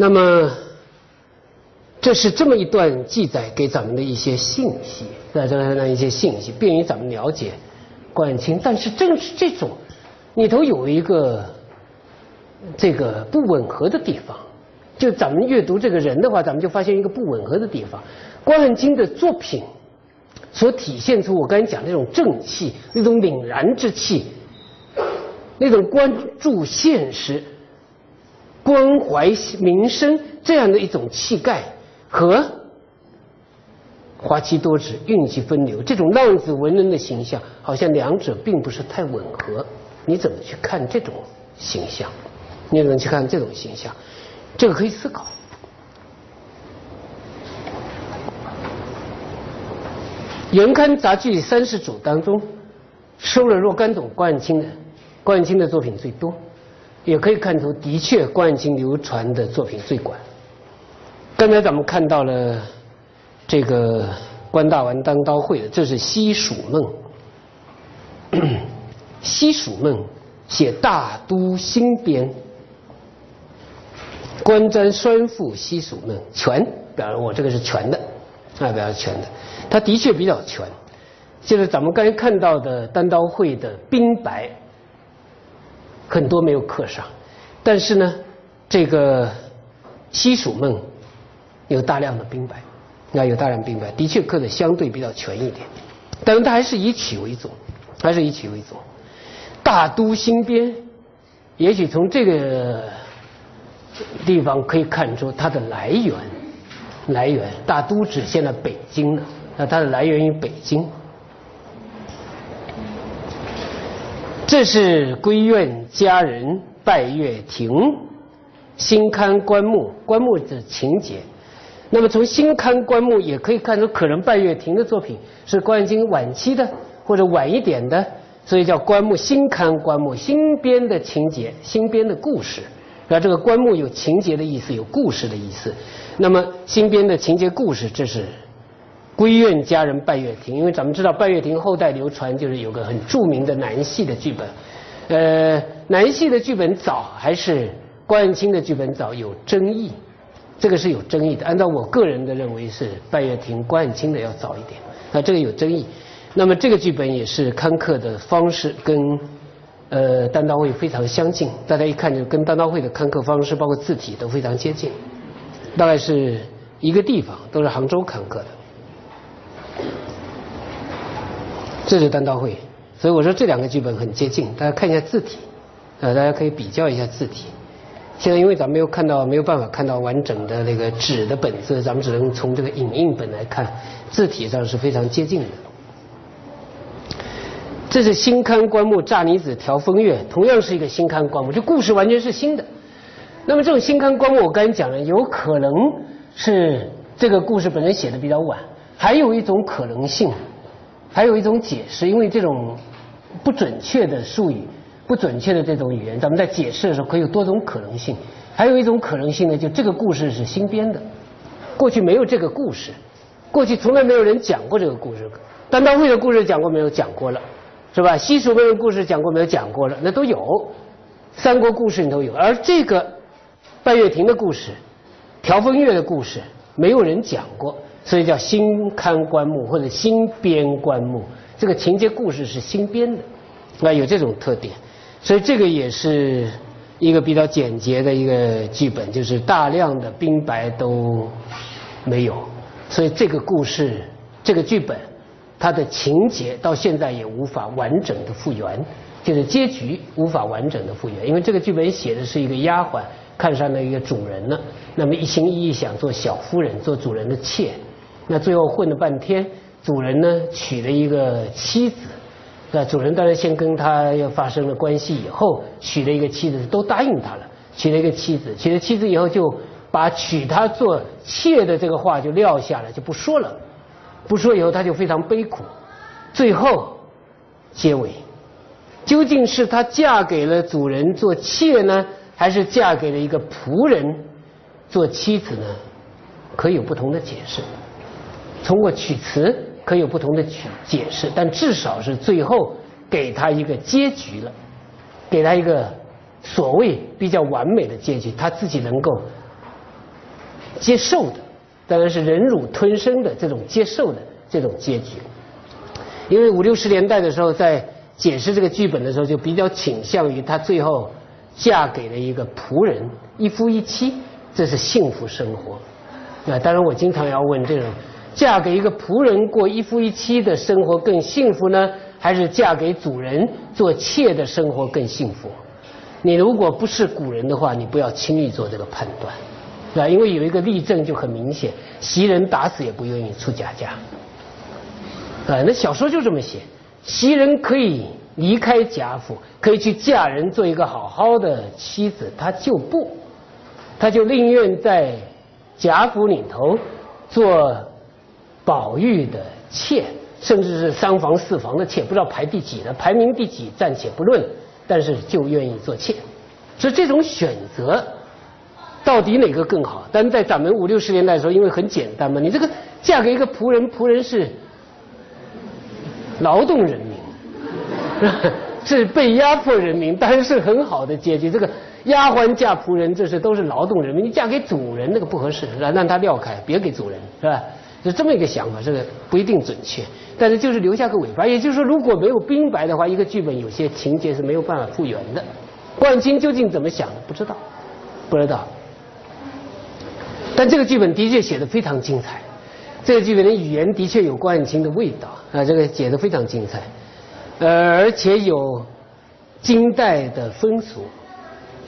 那么，这是这么一段记载给咱们的一些信息，在这样一些信息，便于咱们了解关汉卿。但是正是这种里头有一个这个不吻合的地方，就咱们阅读这个人的话，咱们就发现一个不吻合的地方。关汉卿的作品所体现出我刚才讲那种正气、那种凛然之气、那种关注现实。关怀民生这样的一种气概和花期多指、运气分流这种浪子文人的形象，好像两者并不是太吻合。你怎么去看这种形象？你怎么去看这种形象？这个可以思考。《元刊杂剧三十组》当中收了若干种关汉卿的关汉卿的作品最多。也可以看出，的确，关汉卿流传的作品最广。刚才咱们看到了这个关大王当刀会的，这是西蜀梦。西蜀梦写大都新编，关瞻栓赋西蜀梦全，表示我这个是全的，啊，表示全的。它的确比较全，就是咱们刚才看到的单刀会的冰白。很多没有刻上，但是呢，这个西蜀梦有大量的冰白，啊，有大量冰白，的确刻的相对比较全一点，但是它还是以曲为主，还是以曲为主。大都新编，也许从这个地方可以看出它的来源，来源大都指现在北京了，那它的来源于北京。这是闺院佳人拜月亭，新刊棺木，棺木的情节。那么从新刊棺木也可以看出，可能拜月亭的作品是关汉卿晚期的或者晚一点的，所以叫棺木新刊棺木新编的情节，新编的故事。然后这个棺木有情节的意思，有故事的意思。那么新编的情节故事，这是。归院佳人拜月亭，因为咱们知道拜月亭后代流传就是有个很著名的南戏的剧本，呃，南戏的剧本早还是关汉卿的剧本早有争议，这个是有争议的。按照我个人的认为是拜月亭关汉卿的要早一点，啊，这个有争议。那么这个剧本也是刊刻的方式跟呃单刀会非常相近，大家一看就跟单刀会的刊刻方式包括字体都非常接近，大概是一个地方，都是杭州刊刻的。这是单刀会，所以我说这两个剧本很接近，大家看一下字体，呃，大家可以比较一下字体。现在因为咱们没有看到，没有办法看到完整的那个纸的本子，咱们只能从这个影印本来看，字体上是非常接近的。这是新刊棺木乍泥子调风月，同样是一个新刊棺木，这故事完全是新的。那么这种新刊棺木，我刚才讲了，有可能是这个故事本身写的比较晚，还有一种可能性。还有一种解释，因为这种不准确的术语、不准确的这种语言，咱们在解释的时候可以有多种可能性。还有一种可能性呢，就这个故事是新编的，过去没有这个故事，过去从来没有人讲过这个故事。单刀会的故事讲过没有？讲过了，是吧？西蜀的故事讲过没有？讲过了，那都有。三国故事里都有，而这个拜月亭的故事、调风月的故事，没有人讲过。所以叫新刊棺木或者新编棺木，这个情节故事是新编的，啊，有这种特点，所以这个也是一个比较简洁的一个剧本，就是大量的冰白都没有，所以这个故事这个剧本它的情节到现在也无法完整的复原，就是结局无法完整的复原，因为这个剧本写的是一个丫鬟看上了一个主人了，那么一心一意想做小夫人，做主人的妾。那最后混了半天，主人呢娶了一个妻子，那主人当然先跟他要发生了关系，以后娶了一个妻子，都答应他了，娶了一个妻子，娶了妻子以后就把娶她做妾的这个话就撂下了，就不说了，不说以后他就非常悲苦，最后结尾，究竟是她嫁给了主人做妾呢，还是嫁给了一个仆人做妻子呢？可以有不同的解释。通过曲词可以有不同的曲解释，但至少是最后给他一个结局了，给他一个所谓比较完美的结局，他自己能够接受的，当然是忍辱吞声的这种接受的这种结局。因为五六十年代的时候，在解释这个剧本的时候，就比较倾向于她最后嫁给了一个仆人，一夫一妻，这是幸福生活。啊，当然我经常要问这种，嫁给一个仆人过一夫一妻的生活更幸福呢，还是嫁给主人做妾的生活更幸福？你如果不是古人的话，你不要轻易做这个判断，是吧？因为有一个例证就很明显，袭人打死也不愿意出贾家。啊，那小说就这么写，袭人可以离开贾府，可以去嫁人做一个好好的妻子，她就不，她就宁愿在贾府里头做宝玉的妾，甚至是三房四房的妾，不知道排第几的，排名第几暂且不论，但是就愿意做妾，所以这种选择到底哪个更好？但是在咱们五六十年代的时候，因为很简单嘛，你这个嫁给一个仆人，仆人是。劳动人民是被压迫人民，当然是很好的阶级。这个丫鬟嫁仆人，这是都是劳动人民。你嫁给主人，那个不合适，让让他撂开，别给主人，是吧？是这么一个想法，这个不一定准确，但是就是留下个尾巴。也就是说，如果没有冰白的话，一个剧本有些情节是没有办法复原的。冠清究竟怎么想的？不知道，不知道。但这个剧本的确写的非常精彩。这个剧本的语言的确有关汉卿的味道啊，这个写的非常精彩，呃，而且有金代的风俗，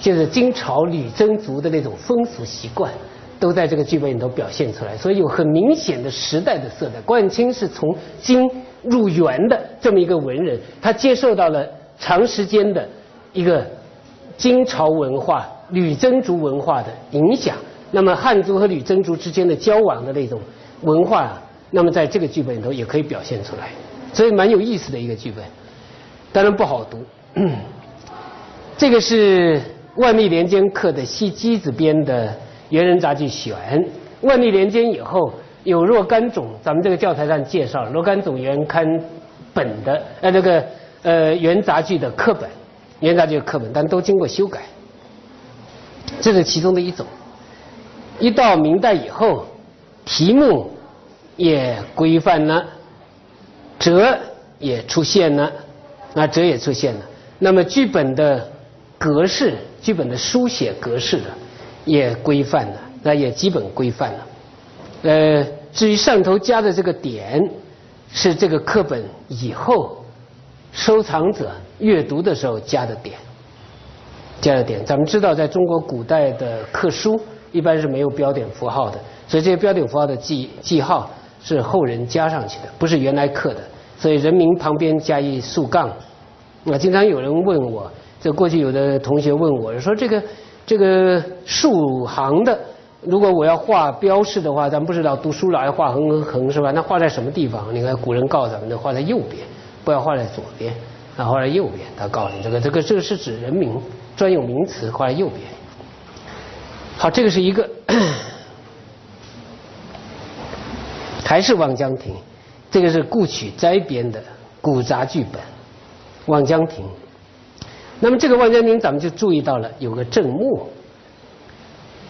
就是金朝女真族的那种风俗习惯，都在这个剧本里头表现出来，所以有很明显的时代的色彩。关汉卿是从金入元的这么一个文人，他接受到了长时间的一个金朝文化、女真族文化的影响，那么汉族和女真族之间的交往的那种。文化，那么在这个剧本里头也可以表现出来，所以蛮有意思的一个剧本，当然不好读。这个是万历年间刻的西机子编的元人杂剧选。万历年间以后有若干种，咱们这个教材上介绍若干种元刊本的呃这个呃元杂剧的课本，元杂剧的课本，但都经过修改，这是其中的一种。一到明代以后，题目。也规范了，折也出现了，啊，折也出现了。那么剧本的格式，剧本的书写格式的也规范了，那也基本规范了。呃，至于上头加的这个点，是这个课本以后收藏者阅读的时候加的点，加的点。咱们知道，在中国古代的刻书一般是没有标点符号的，所以这些标点符号的记记号。是后人加上去的，不是原来刻的，所以人名旁边加一竖杠。啊，经常有人问我，这过去有的同学问我说，这个这个竖行的，如果我要画标示的话，咱不知道读书老要画横横横是吧？那画在什么地方？你看古人告咱们的，画在右边，不要画在左边，啊，画在右边。他告诉你，这个这个这个是指人名专有名词，画在右边。好，这个是一个。还是望江亭，这个是顾取斋编的古杂剧本《望江亭》。那么这个《万江亭》，咱们就注意到了有个正目，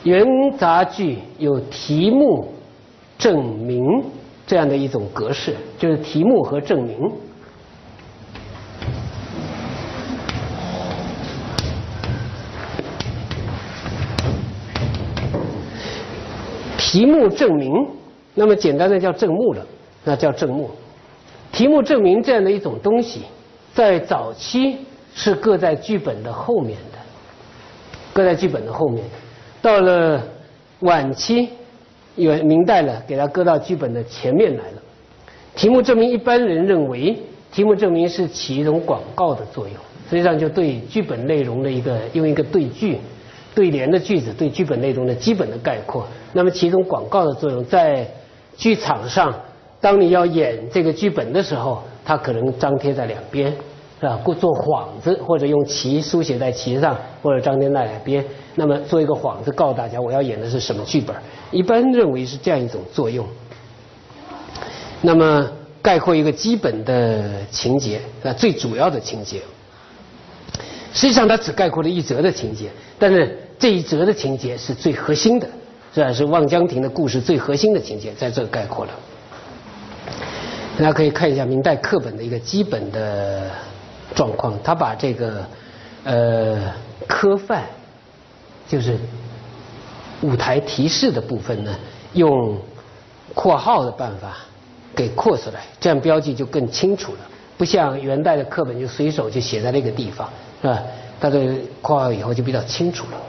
元杂剧有题目、正名这样的一种格式，就是题目和正名。题目正名。那么简单的叫正目了，那叫正目。题目证明这样的一种东西，在早期是搁在剧本的后面的，搁在剧本的后面。到了晚期，有明代了，给它搁到剧本的前面来了。题目证明一般人认为，题目证明是起一种广告的作用，实际上就对剧本内容的一个用一个对句、对联的句子，对剧本内容的基本的概括。那么起一种广告的作用，在剧场上，当你要演这个剧本的时候，它可能张贴在两边，是吧？故做幌子，或者用旗书写在旗上，或者张贴在两边。那么做一个幌子，告诉大家我要演的是什么剧本。一般认为是这样一种作用。那么概括一个基本的情节，啊，最主要的情节。实际上它只概括了一则的情节，但是这一则的情节是最核心的，这是望江亭的故事最核心的情节，在这概括了。大家可以看一下明代课本的一个基本的状况，他把这个呃科范，就是舞台提示的部分呢，用括号的办法给括出来，这样标记就更清楚了。不像元代的课本就随手就写在那个地方，是吧？它的括号以后就比较清楚了。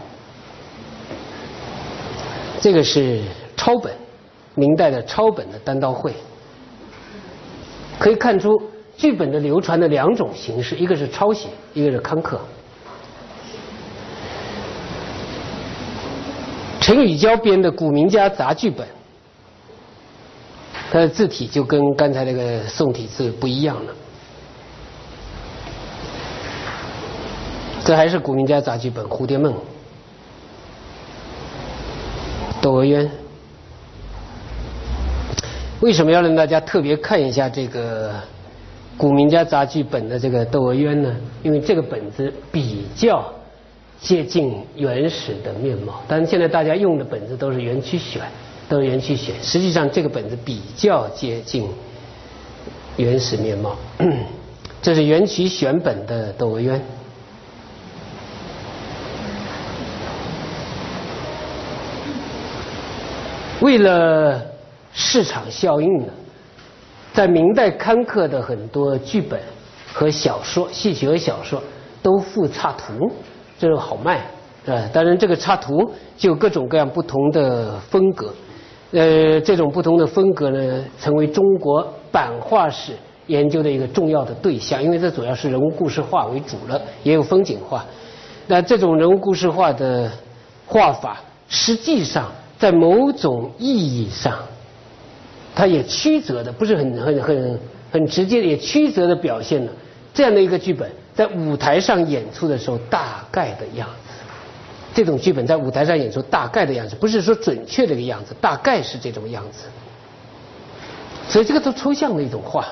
这个是抄本，明代的抄本的单刀会。可以看出剧本的流传的两种形式，一个是抄写，一个是刊刻。陈宇娇编的《古名家杂剧本》，它的字体就跟刚才那个宋体字不一样了。这还是《古名家杂剧本》《蝴蝶梦》《窦娥冤》。为什么要让大家特别看一下这个古名家杂剧本的这个《窦娥冤》呢？因为这个本子比较接近原始的面貌。当然，现在大家用的本子都是元曲选，都是元曲选。实际上，这个本子比较接近原始面貌。这是元曲选本的《窦娥冤》。为了市场效应呢，在明代刊刻的很多剧本和小说、戏曲和小说都附插图，这个好卖啊。当然，这个插图就各种各样不同的风格，呃，这种不同的风格呢，成为中国版画史研究的一个重要的对象，因为这主要是人物故事画为主了，也有风景画。那这种人物故事画的画法，实际上在某种意义上。它也曲折的，不是很很很很直接的，也曲折的表现了这样的一个剧本在舞台上演出的时候大概的样子。这种剧本在舞台上演出大概的样子，不是说准确的一个样子，大概是这种样子。所以这个都抽象的一种画，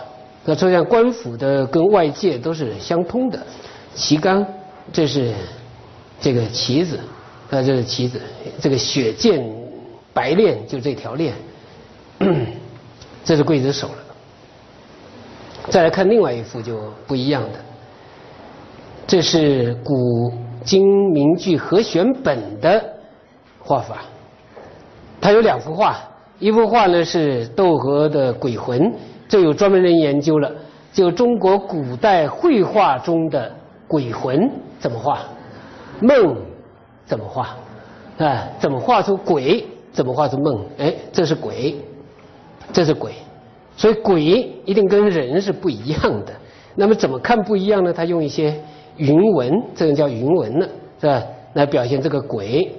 那抽象官府的跟外界都是相通的。旗杆，这是这个旗子，啊，这是旗子，这个血溅白链就这条链。这是刽子手了。再来看另外一幅就不一样的，这是古今名句和选本的画法。它有两幅画，一幅画呢是窦娥的鬼魂，这有专门人研究了，就中国古代绘画中的鬼魂怎么画，梦怎么画，啊，怎么画出鬼，怎么画出梦？哎，这是鬼。这是鬼，所以鬼一定跟人是不一样的。那么怎么看不一样呢？他用一些云纹，这个叫云纹了，是吧？来表现这个鬼，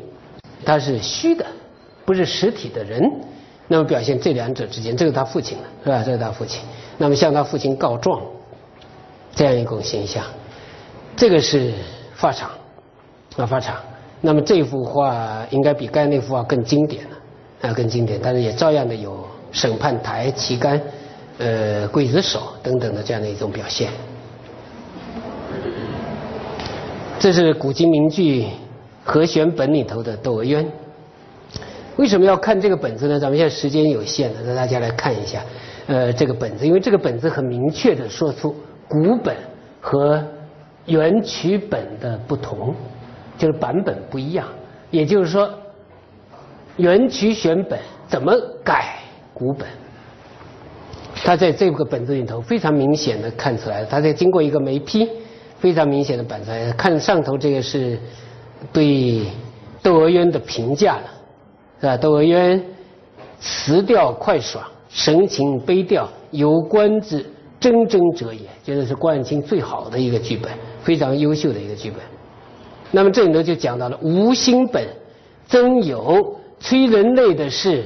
他是虚的，不是实体的人。那么表现这两者之间，这是他父亲了，是吧？这是他父亲。那么向他父亲告状，这样一种形象。这个是发场，啊发场。那么这幅画应该比刚才那幅画更经典了，啊更经典，但是也照样的有。审判台、旗杆、呃刽子手等等的这样的一种表现，这是古今名剧和选本里头的《窦娥冤》。为什么要看这个本子呢？咱们现在时间有限了，让大家来看一下，呃，这个本子，因为这个本子很明确的说出古本和原曲本的不同，就是版本不一样。也就是说，原曲选本怎么改？古本，他在这个本子里头非常明显的看出来，他在经过一个眉批，非常明显的板出来。看上头这个是对《窦娥冤》的评价了，是吧？《窦娥冤》词调快爽，神情悲调，由观之铮铮者也，觉得是关汉卿最好的一个剧本，非常优秀的一个剧本。那么这里头就讲到了无心本，曾有催人泪的事。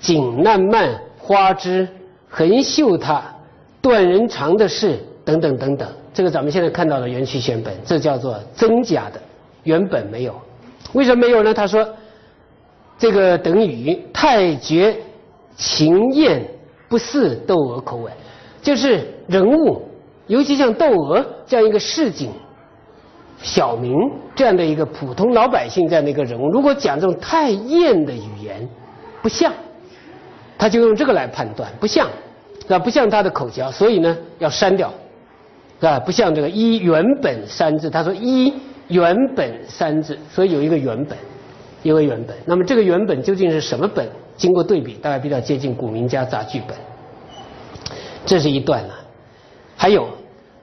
锦烂漫花枝横绣它断人肠的事等等等等，这个咱们现在看到的元曲选本，这叫做真假的，原本没有。为什么没有呢？他说，这个等于太绝情艳不似窦娥口吻，就是人物，尤其像窦娥这样一个市井小民这样的一个普通老百姓这样的一个人物，如果讲这种太艳的语言，不像，他就用这个来判断，不像，是吧？不像他的口条，所以呢要删掉，是吧？不像这个一原本三字，他说一原本三字，所以有一个原本，一个原本。那么这个原本究竟是什么本？经过对比，大概比较接近古名家杂剧本。这是一段了，还有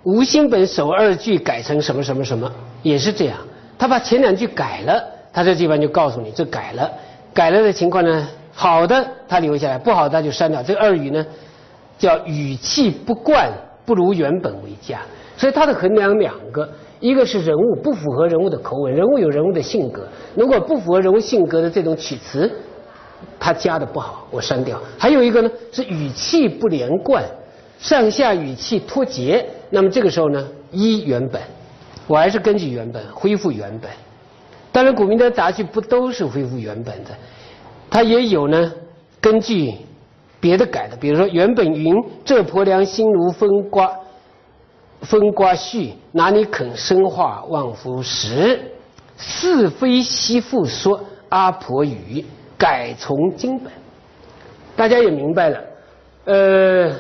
吴兴本首二句改成什么什么什么，也是这样。他把前两句改了，他这地方就告诉你这改了，改了的情况呢，好的他留下来，不好他就删掉。这个二语呢，叫语气不惯，不如原本为佳。所以他的衡量两个，一个是人物不符合人物的口吻，人物有人物的性格，如果不符合人物性格的这种曲词，他加的不好，我删掉。还有一个呢，是语气不连贯。上下语气脱节，那么这个时候呢，依原本，我还是根据原本恢复原本。当然，古明的杂剧不都是恢复原本的，它也有呢，根据别的改的。比如说，原本云这婆娘心如风刮，风刮絮，哪里肯生化望夫石？是非媳妇说阿婆语，改从经本。大家也明白了，呃。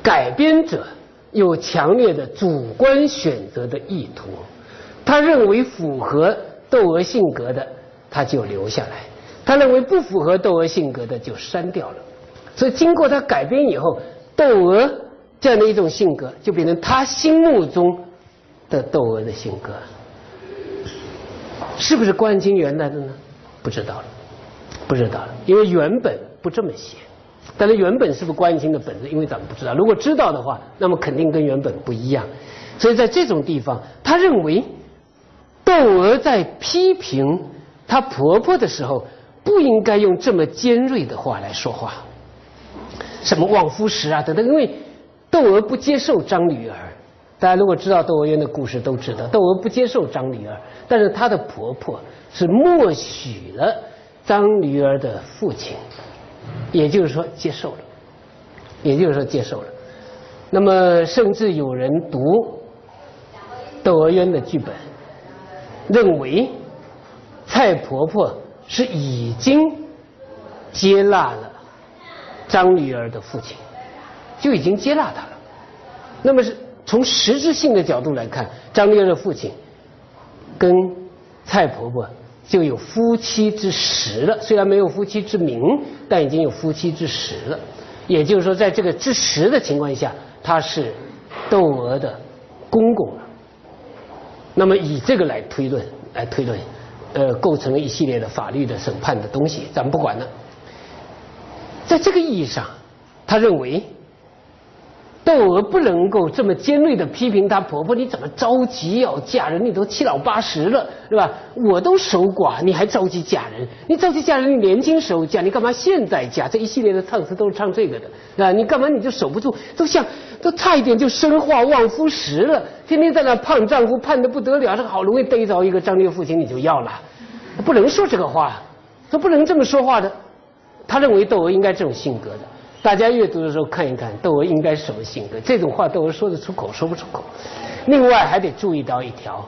改编者有强烈的主观选择的意图，他认为符合窦娥性格的，他就留下来；他认为不符合窦娥性格的就删掉了。所以经过他改编以后，窦娥这样的一种性格就变成他心目中的窦娥的性格，是不是关金原来的呢？不知道了，不知道了，因为原本不这么写。但是原本是不是关心的本子？因为咱们不知道。如果知道的话，那么肯定跟原本不一样。所以在这种地方，他认为窦娥在批评她婆婆的时候，不应该用这么尖锐的话来说话，什么望夫石啊等等。因为窦娥不接受张女儿。大家如果知道窦娥冤的故事，都知道窦娥不接受张女儿，但是她的婆婆是默许了张女儿的父亲。也就是说接受了，也就是说接受了。那么甚至有人读《窦娥冤》的剧本，认为蔡婆婆是已经接纳了张女儿的父亲，就已经接纳他了。那么是从实质性的角度来看，张女儿的父亲跟蔡婆婆。就有夫妻之实了，虽然没有夫妻之名，但已经有夫妻之实了。也就是说，在这个之实的情况下，他是窦娥的公公了。那么以这个来推论，来推论，呃，构成了一系列的法律的审判的东西，咱们不管了。在这个意义上，他认为。窦娥不能够这么尖锐的批评她婆婆，你怎么着急要嫁人？你都七老八十了，是吧？我都守寡，你还着急嫁人？你着急嫁人，你年轻时候嫁，你干嘛现在嫁？这一系列的唱词都是唱这个的，啊，你干嘛你就守不住？都像都差一点就生化望夫石了，天天在那盼丈夫盼的不得了，这个好容易逮着一个张六父亲你就要了，不能说这个话，他不能这么说话的。他认为窦娥应该这种性格的。大家阅读的时候看一看窦娥应该是什么性格？这种话窦娥说得出口，说不出口。另外还得注意到一条：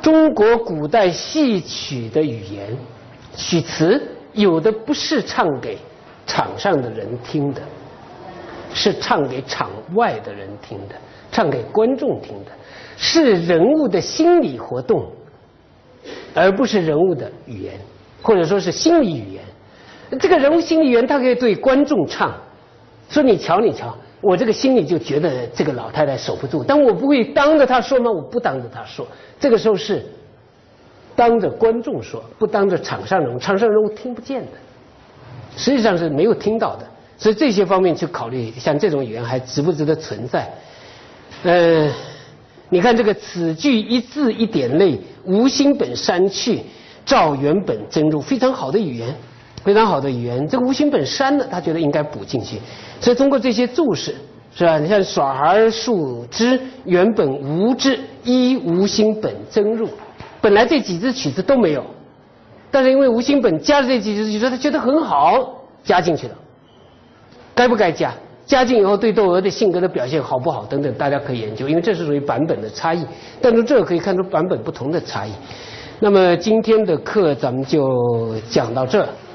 中国古代戏曲的语言曲词，有的不是唱给场上的人听的，是唱给场外的人听的，唱给观众听的，是人物的心理活动，而不是人物的语言，或者说是心理语言。这个人物心理员，他可以对观众唱，说你瞧你瞧，我这个心里就觉得这个老太太守不住，但我不会当着她说吗？我不当着她说，这个时候是当着观众说，不当着场上人物，场上人物听不见的，实际上是没有听到的。所以这些方面去考虑，像这种语言还值不值得存在？呃，你看这个此句一字一点泪，无心本删去，照原本真入，非常好的语言。非常好的语言，这个吴兴本删了，他觉得应该补进去，所以通过这些注释，是吧？你像耍儿树枝原本无之，依无心本增入，本来这几支曲子都没有，但是因为无心本加了这几支曲子，他觉得很好，加进去了。该不该加？加进以后对窦娥的性格的表现好不好等等，大家可以研究，因为这是属于版本的差异。但从这可以看出版本不同的差异。那么今天的课咱们就讲到这儿。